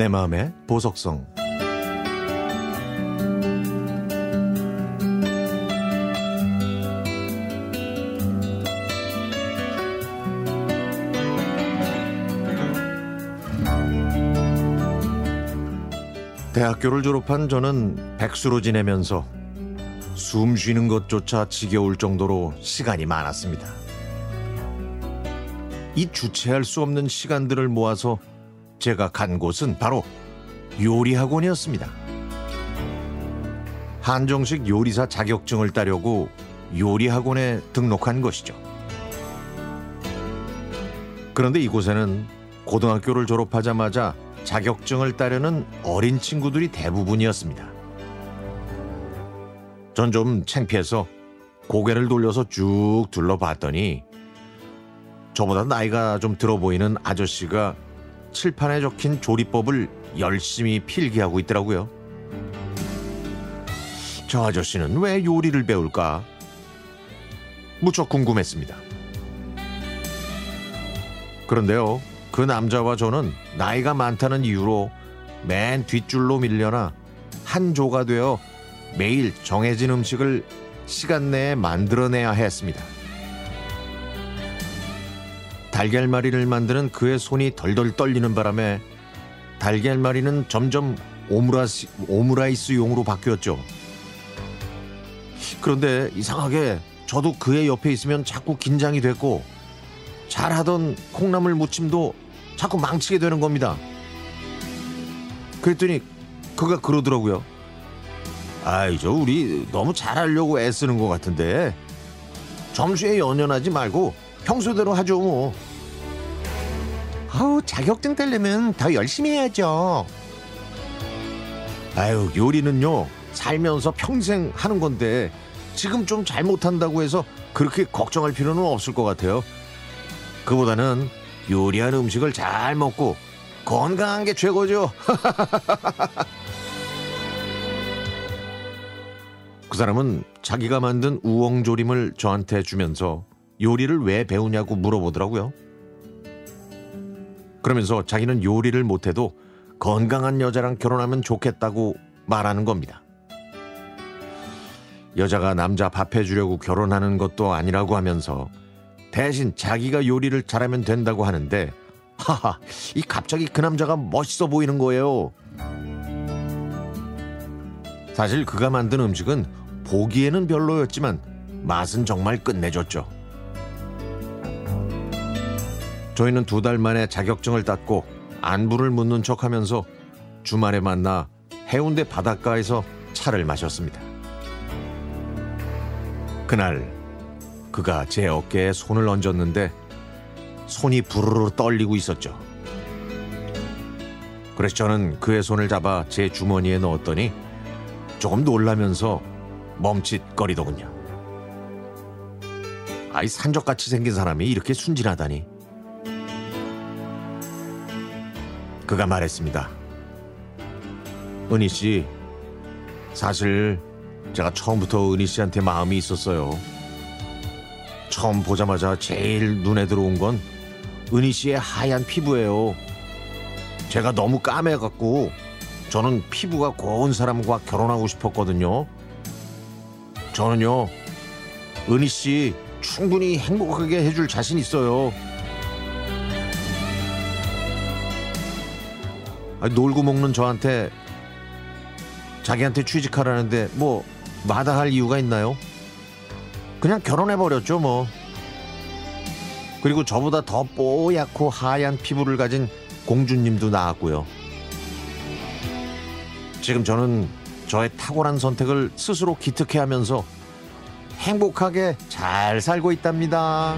내 마음의 보석성 대학교를 졸업한 저는 백수로 지내면서 숨 쉬는 것조차 지겨울 정도로 시간이 많았습니다. 이 주체할 수 없는 시간들을 모아서 제가 간 곳은 바로 요리 학원이었습니다. 한정식 요리사 자격증을 따려고 요리 학원에 등록한 것이죠. 그런데 이곳에는 고등학교를 졸업하자마자 자격증을 따려는 어린 친구들이 대부분이었습니다. 전 좀 창피해서 고개를 돌려서 쭉 둘러봤더니 저보다 나이가 좀 들어 보이는 아저씨가 칠판에 적힌 조리법을 열심히 필기하고 있더라고요. 저 아저씨는 왜 요리를 배울까? 무척 궁금했습니다. 그런데요, 그 남자와 저는 나이가 많다는 이유로 맨 뒷줄로 밀려나 한 조가 되어 매일 정해진 음식을 시간 내에 만들어내야 했습니다. 달걀말이를 만드는 그의 손이 덜덜 떨리는 바람에 달걀말이는 점점 오므라이스, 오므라이스용으로 바뀌었죠. 그런데 이상하게 저도 그의 옆에 있으면 자꾸 긴장이 됐고 잘하던 콩나물 무침도 자꾸 망치게 되는 겁니다. 그랬더니 그가 그러더라고요. 아이 저 우리 너무 잘하려고 애쓰는 것 같은데 점수에 연연하지 말고 평소대로 하죠 뭐. 아우 자격증 따려면 더 열심히 해야죠. 아유 요리는요 살면서 평생 하는 건데 지금 좀 잘 못한다고 해서 그렇게 걱정할 필요는 없을 것 같아요. 그보다는 요리한 음식을 잘 먹고 건강한 게 최고죠. 그 사람은 자기가 만든 우엉조림을 저한테 주면서 요리를 왜 배우냐고 물어보더라고요. 그러면서 자기는 요리를 못해도 건강한 여자랑 결혼하면 좋겠다고 말하는 겁니다. 여자가 남자 밥 해주려고 결혼하는 것도 아니라고 하면서 대신 자기가 요리를 잘하면 된다고 하는데 하하 이 갑자기 그 남자가 멋있어 보이는 거예요. 사실 그가 만든 음식은 보기에는 별로였지만 맛은 정말 끝내줬죠. 저희는 두 달 만에 자격증을 땄고 안부를 묻는 척 하면서 주말에 만나 해운대 바닷가에서 차를 마셨습니다. 그날 그가 제 어깨에 손을 얹었는데 손이 부르르 떨리고 있었죠. 그래서 저는 그의 손을 잡아 제 주머니에 넣었더니 조금 놀라면서 멈칫거리더군요. 아이 산적같이 생긴 사람이 이렇게 순진하다니. 그가 말했습니다. 은희 씨, 사실 제가 처음부터 은희 씨한테 마음이 있었어요. 처음 보자마자 제일 눈에 들어온 건 은희 씨의 하얀 피부예요. 제가 너무 까매갖고 저는 피부가 고운 사람과 결혼하고 싶었거든요. 저는요, 은희 씨 충분히 행복하게 해줄 자신 있어요. 놀고 먹는 저한테 자기한테 취직하라는데 뭐 마다할 이유가 있나요? 그냥 결혼해버렸죠 뭐. 그리고 저보다 더 뽀얗고 하얀 피부를 가진 공주님도 나왔고요. 지금 저는 저의 탁월한 선택을 스스로 기특해하면서 행복하게 잘 살고 있답니다.